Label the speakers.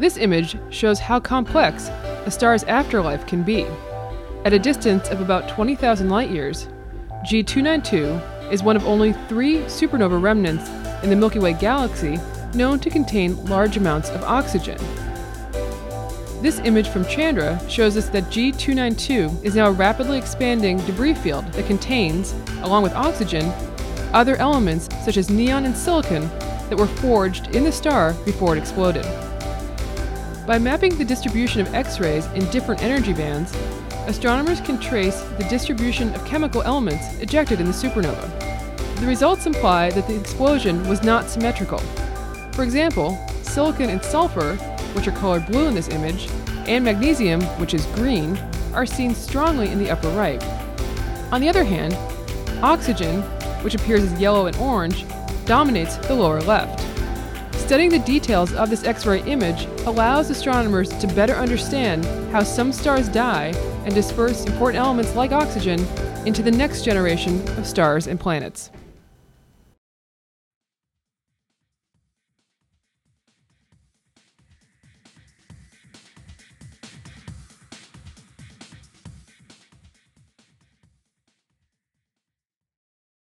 Speaker 1: This image shows how complex a star's afterlife can be. At a distance of about 20,000 light years, G292 is one of only three supernova remnants in the Milky Way galaxy known to contain large amounts of oxygen. This image from Chandra shows us that G292 is now a rapidly expanding debris field that contains, along with oxygen, other elements such as neon and silicon that were forged in the star before it exploded. By mapping the distribution of X rays in different energy bands, astronomers can trace the distribution of chemical elements ejected in the supernova. The results imply that the explosion was not symmetrical. For example, silicon and sulfur, which are colored blue in this image, and magnesium, which is green, are seen strongly in the upper right. On the other hand, oxygen, which appears as yellow and orange, dominates the lower left. Studying the details of this X ray image allows astronomers to better understand how some stars die and disperse important elements like oxygen into the next generation of stars and planets.